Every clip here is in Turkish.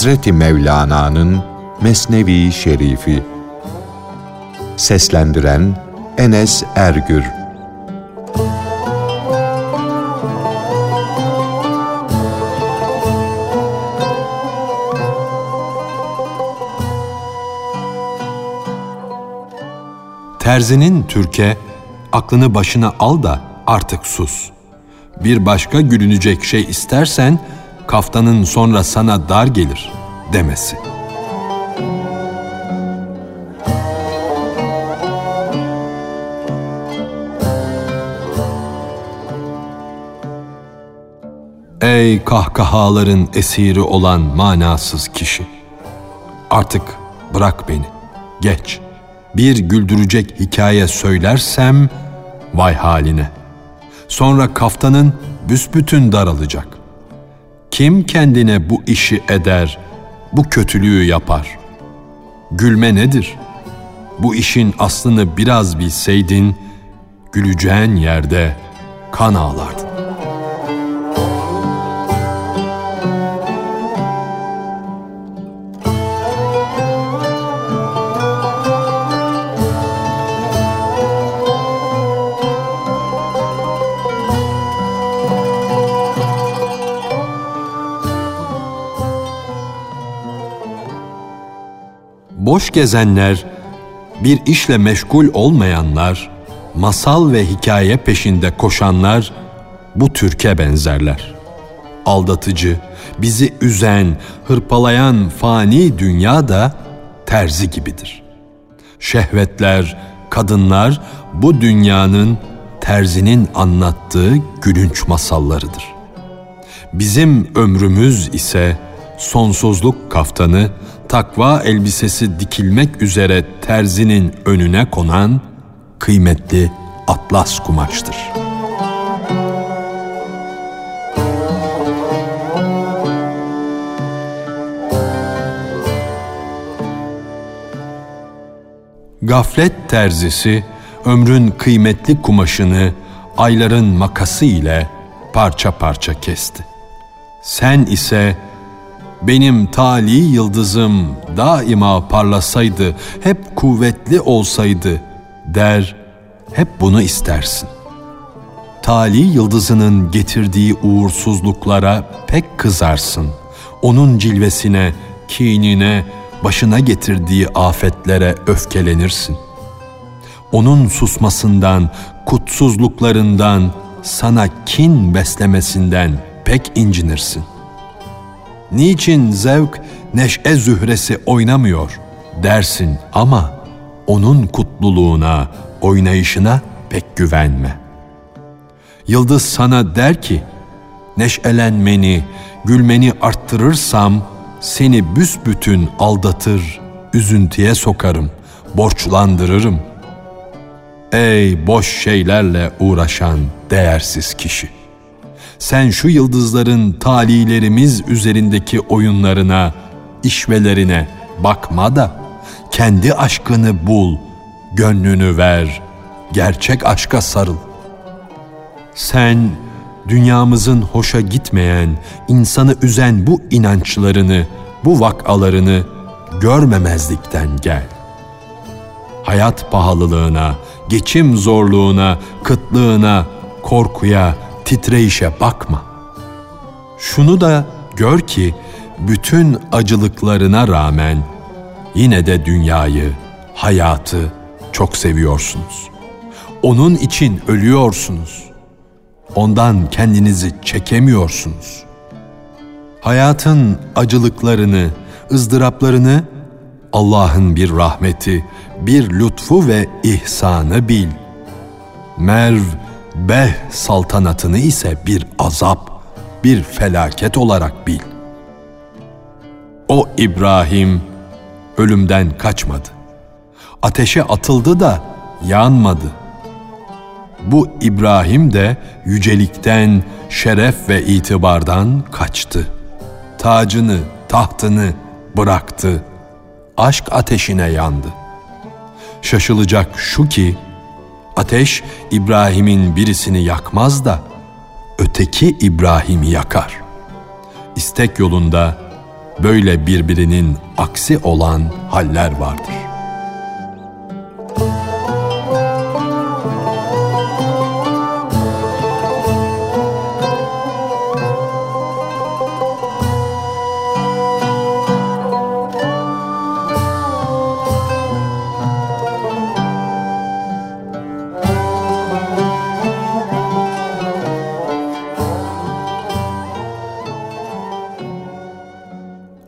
Hazreti Mevlana'nın Mesnevi Şerifi Seslendiren Enes Ergür Terzinin Türkiye aklını başına al da artık sus. Bir başka gülünecek şey istersen kaftanın sonra sana dar gelir demesi. Ey kahkahaların esiri olan manasız kişi! Artık bırak beni, geç. Bir güldürecek hikaye söylersem vay haline. Sonra kaftanın büsbütün daralacak. Kim kendine bu işi eder, bu kötülüğü yapar? Gülme nedir? Bu işin aslını biraz bilseydin, güleceğin yerde kan ağlardın. Boş gezenler, bir işle meşgul olmayanlar, masal ve hikaye peşinde koşanlar bu türke benzerler. Aldatıcı, bizi üzen, hırpalayan fani dünya da terzi gibidir. Şehvetler, kadınlar bu dünyanın terzinin anlattığı gülünç masallarıdır. Bizim ömrümüz ise sonsuzluk kaftanı takva elbisesi dikilmek üzere terzinin önüne konan kıymetli atlas kumaştır. Gaflet terzisi ömrün kıymetli kumaşını ayların makası ile parça parça kesti. Sen ise benim tali yıldızım daima parlasaydı, hep kuvvetli olsaydı der, hep bunu istersin. Tali yıldızının getirdiği uğursuzluklara pek kızarsın. Onun cilvesine, kinine, başına getirdiği afetlere öfkelenirsin. Onun susmasından, kutsuzluklarından, sana kin beslemesinden pek incinirsin.'' Niçin zevk neşe zühresi oynamıyor dersin ama onun kutluluğuna, oynayışına pek güvenme. Yıldız sana der ki, neşelenmeni, gülmeni arttırırsam seni büsbütün aldatır, üzüntüye sokarım, borçlandırırım. Ey boş şeylerle uğraşan değersiz kişi! Sen şu yıldızların talilerimiz üzerindeki oyunlarına, işvelerine bakma da kendi aşkını bul, gönlünü ver, gerçek aşka sarıl. Sen dünyamızın hoşa gitmeyen, insanı üzen bu inançlarını, bu vakalarını görmemezlikten gel. Hayat pahalılığına, geçim zorluğuna, kıtlığına, korkuya, titreyişe bakma. Şunu da gör ki bütün acılıklarına rağmen yine de dünyayı, hayatı çok seviyorsunuz. Onun için ölüyorsunuz. Ondan kendinizi çekemiyorsunuz. Hayatın acılıklarını, ızdıraplarını Allah'ın bir rahmeti, bir lütfu ve ihsanı bil. Merv Beh saltanatını ise bir azap, bir felaket olarak bil. O İbrahim ölümden kaçmadı. Ateşe atıldı da yanmadı. Bu İbrahim de yücelikten, şeref ve itibardan kaçtı. Tacını, tahtını bıraktı. Aşk ateşine yandı. Şaşılacak şu ki Ateş İbrahim'in birisini yakmaz da öteki İbrahim'i yakar. İstek yolunda böyle birbirinin aksi olan haller vardır.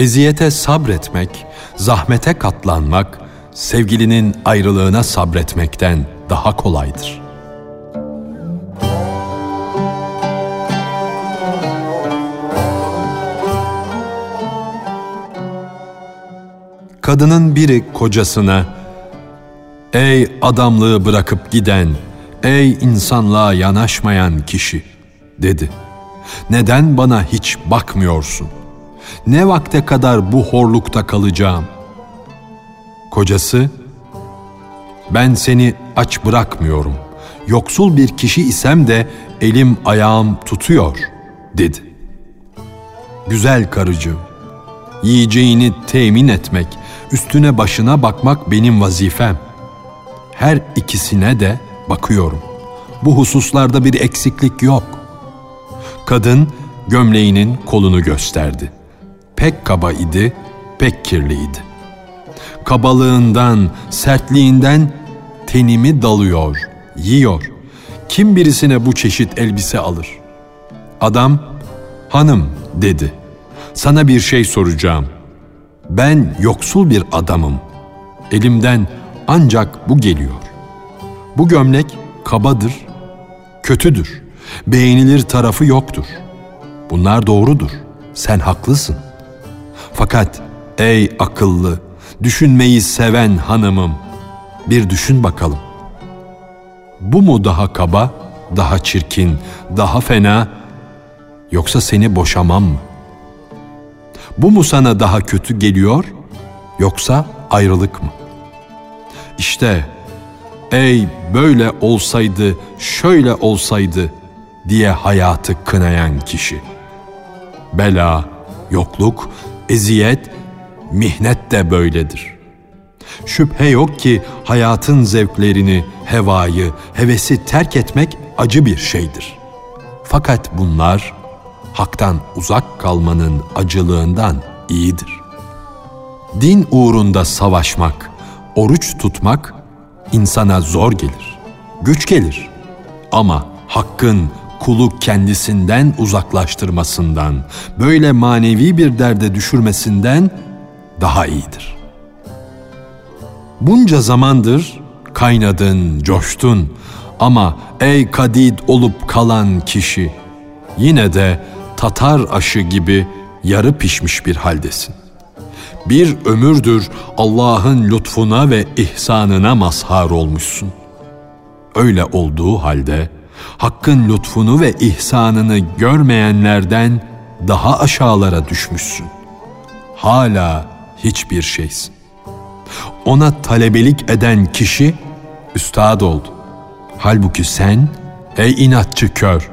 Eziyete sabretmek, zahmete katlanmak, sevgilinin ayrılığına sabretmekten daha kolaydır. Kadının biri kocasına, Ey adamlığı bırakıp giden, ey insanlığa yanaşmayan kişi, dedi. Neden bana hiç bakmıyorsun? Ne vakte kadar bu horlukta kalacağım? Kocası, ben seni aç bırakmıyorum. Yoksul bir kişi isem de elim ayağım tutuyor, dedi. Güzel karıcığım, yiyeceğini temin etmek, üstüne başına bakmak benim vazifem. Her ikisine de bakıyorum. Bu hususlarda bir eksiklik yok. Kadın gömleğinin kolunu gösterdi pek kaba idi, pek kirliydi. Kabalığından, sertliğinden tenimi dalıyor, yiyor. Kim birisine bu çeşit elbise alır? Adam, hanım dedi. Sana bir şey soracağım. Ben yoksul bir adamım. Elimden ancak bu geliyor. Bu gömlek kabadır, kötüdür. Beğenilir tarafı yoktur. Bunlar doğrudur. Sen haklısın.'' Fakat ey akıllı, düşünmeyi seven hanımım, bir düşün bakalım. Bu mu daha kaba, daha çirkin, daha fena, yoksa seni boşamam mı? Bu mu sana daha kötü geliyor, yoksa ayrılık mı? İşte ey böyle olsaydı, şöyle olsaydı diye hayatı kınayan kişi. Bela, yokluk eziyet, mihnet de böyledir. Şüphe yok ki hayatın zevklerini, hevayı, hevesi terk etmek acı bir şeydir. Fakat bunlar haktan uzak kalmanın acılığından iyidir. Din uğrunda savaşmak, oruç tutmak insana zor gelir, güç gelir. Ama hakkın, kulu kendisinden uzaklaştırmasından, böyle manevi bir derde düşürmesinden daha iyidir. Bunca zamandır kaynadın, coştun ama ey kadid olup kalan kişi yine de Tatar aşı gibi yarı pişmiş bir haldesin. Bir ömürdür Allah'ın lütfuna ve ihsanına mazhar olmuşsun. Öyle olduğu halde Hakk'ın lütfunu ve ihsanını görmeyenlerden daha aşağılara düşmüşsün. Hala hiçbir şeysin. Ona talebelik eden kişi üstad oldu. Halbuki sen ey inatçı kör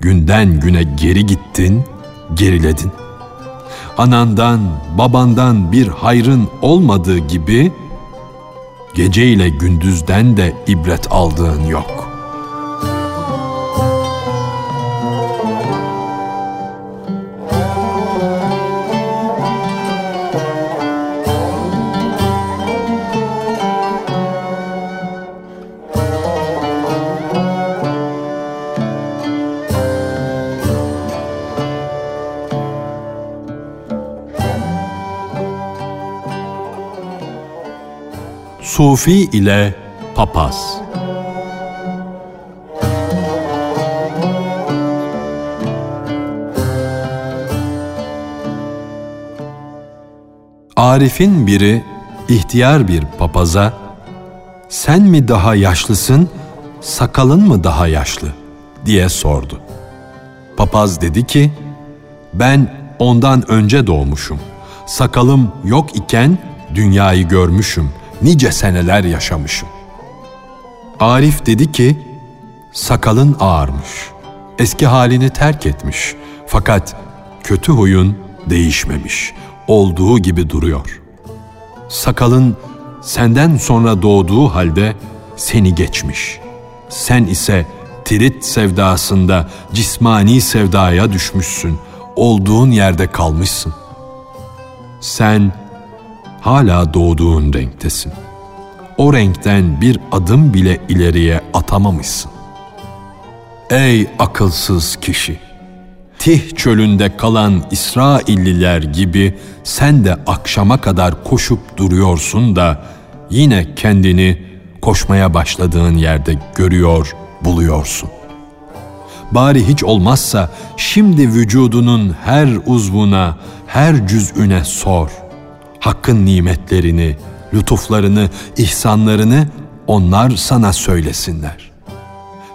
günden güne geri gittin, geriledin. Anandan, babandan bir hayrın olmadığı gibi gece ile gündüzden de ibret aldığın yok.'' Sufi ile Papaz Arif'in biri ihtiyar bir papaza sen mi daha yaşlısın, sakalın mı daha yaşlı diye sordu. Papaz dedi ki ben ondan önce doğmuşum. Sakalım yok iken dünyayı görmüşüm.'' Nice seneler yaşamışım. Arif dedi ki, sakalın ağarmış, eski halini terk etmiş fakat kötü huyun değişmemiş. olduğu gibi duruyor. Sakalın senden sonra doğduğu halde seni geçmiş. Sen ise tirit sevdasında cismani sevdaya düşmüşsün. Olduğun yerde kalmışsın. Sen hala doğduğun renktesin. O renkten bir adım bile ileriye atamamışsın. Ey akılsız kişi! Tih çölünde kalan İsrailliler gibi sen de akşama kadar koşup duruyorsun da yine kendini koşmaya başladığın yerde görüyor, buluyorsun. Bari hiç olmazsa şimdi vücudunun her uzvuna, her cüz'üne sor. Hakkın nimetlerini, lütuflarını, ihsanlarını onlar sana söylesinler.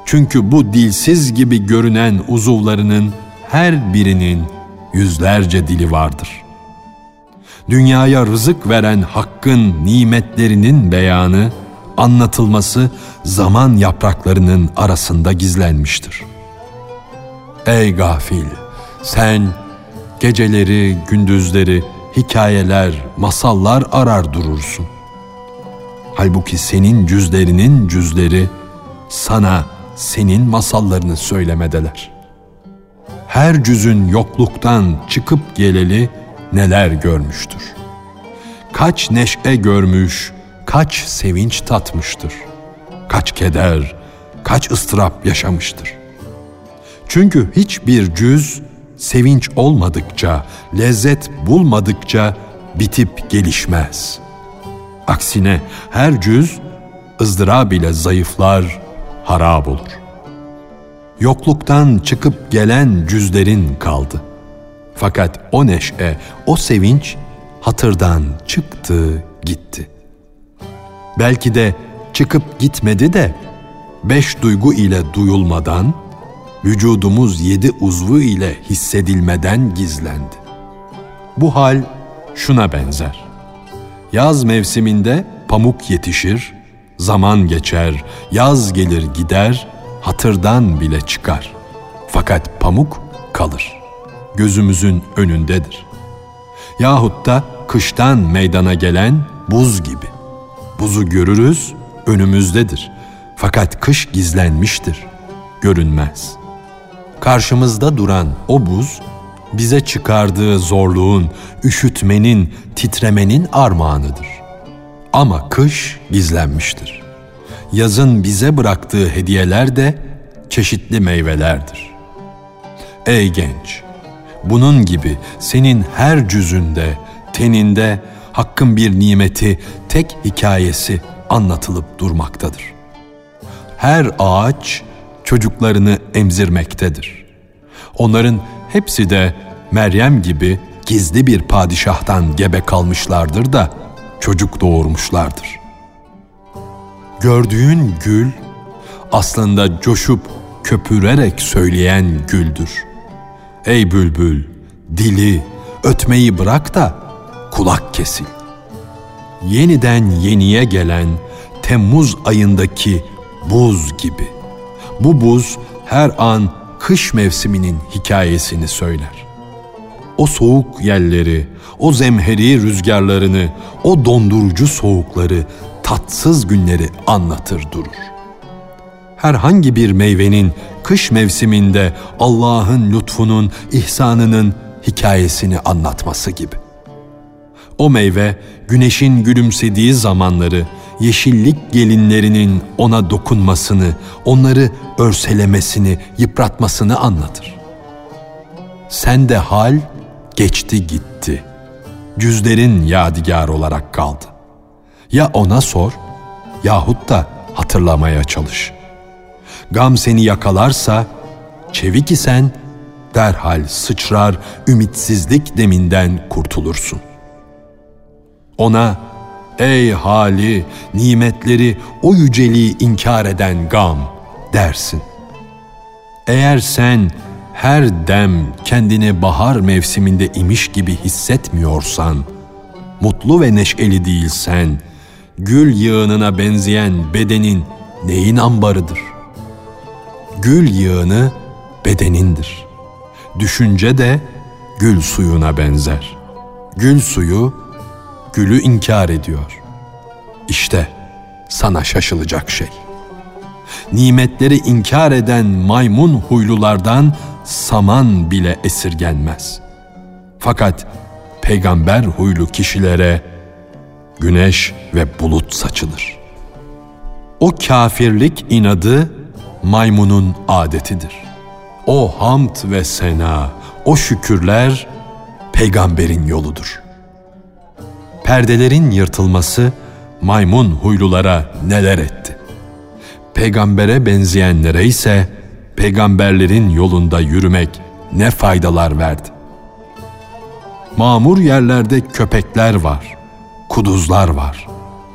Çünkü bu dilsiz gibi görünen uzuvlarının her birinin yüzlerce dili vardır. Dünyaya rızık veren Hakk'ın nimetlerinin beyanı, anlatılması zaman yapraklarının arasında gizlenmiştir. Ey gafil! Sen geceleri, gündüzleri, hikayeler, masallar arar durursun. Halbuki senin cüzlerinin cüzleri sana senin masallarını söylemedeler. Her cüzün yokluktan çıkıp geleli neler görmüştür. Kaç neşe görmüş, kaç sevinç tatmıştır. Kaç keder, kaç ıstırap yaşamıştır. Çünkü hiçbir cüz sevinç olmadıkça, lezzet bulmadıkça bitip gelişmez. Aksine her cüz ızdırab ile zayıflar, harap olur. Yokluktan çıkıp gelen cüzlerin kaldı. Fakat o neşe, o sevinç hatırdan çıktı, gitti. Belki de çıkıp gitmedi de beş duygu ile duyulmadan, vücudumuz yedi uzvu ile hissedilmeden gizlendi. Bu hal şuna benzer. Yaz mevsiminde pamuk yetişir, zaman geçer, yaz gelir gider, hatırdan bile çıkar. Fakat pamuk kalır. Gözümüzün önündedir. Yahut da kıştan meydana gelen buz gibi. Buzu görürüz, önümüzdedir. Fakat kış gizlenmiştir, görünmez. Karşımızda duran o buz, bize çıkardığı zorluğun, üşütmenin, titremenin armağanıdır. Ama kış gizlenmiştir. Yazın bize bıraktığı hediyeler de çeşitli meyvelerdir. Ey genç! Bunun gibi senin her cüzünde, teninde hakkın bir nimeti, tek hikayesi anlatılıp durmaktadır. Her ağaç çocuklarını emzirmektedir. Onların hepsi de Meryem gibi gizli bir padişahtan gebe kalmışlardır da çocuk doğurmuşlardır. Gördüğün gül aslında coşup köpürerek söyleyen güldür. Ey bülbül, dili, ötmeyi bırak da kulak kesil. Yeniden yeniye gelen Temmuz ayındaki buz gibi. Bu buz her an kış mevsiminin hikayesini söyler. O soğuk yelleri, o zemheri rüzgarlarını, o dondurucu soğukları, tatsız günleri anlatır durur. Herhangi bir meyvenin kış mevsiminde Allah'ın lütfunun, ihsanının hikayesini anlatması gibi. O meyve güneşin gülümsediği zamanları, yeşillik gelinlerinin ona dokunmasını, onları örselemesini, yıpratmasını anlatır. Sen de hal geçti gitti. Cüzlerin yadigar olarak kaldı. Ya ona sor yahut da hatırlamaya çalış. Gam seni yakalarsa çevik isen derhal sıçrar ümitsizlik deminden kurtulursun. Ona ey hali, nimetleri, o yüceliği inkar eden gam dersin. Eğer sen her dem kendini bahar mevsiminde imiş gibi hissetmiyorsan, mutlu ve neşeli değilsen, gül yığınına benzeyen bedenin neyin ambarıdır? Gül yığını bedenindir. Düşünce de gül suyuna benzer. Gül suyu gülü inkar ediyor. İşte sana şaşılacak şey. Nimetleri inkar eden maymun huylulardan saman bile esirgenmez. Fakat peygamber huylu kişilere güneş ve bulut saçılır. O kafirlik inadı maymunun adetidir. O hamd ve sena, o şükürler peygamberin yoludur. Perdelerin yırtılması maymun huylulara neler etti? Peygambere benzeyenlere ise peygamberlerin yolunda yürümek ne faydalar verdi? Mamur yerlerde köpekler var, kuduzlar var.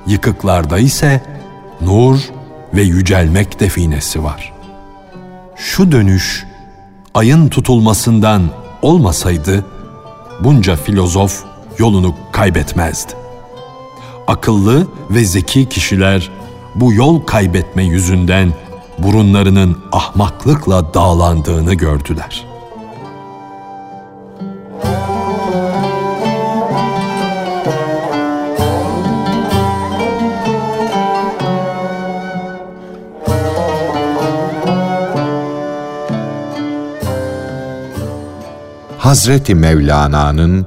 Yıkıklarda ise nur ve yücelmek definesi var. Şu dönüş ayın tutulmasından olmasaydı bunca filozof yolunu kaybetmezdi. Akıllı ve zeki kişiler bu yol kaybetme yüzünden burunlarının ahmaklıkla dağlandığını gördüler.'' Hazreti Mevlana'nın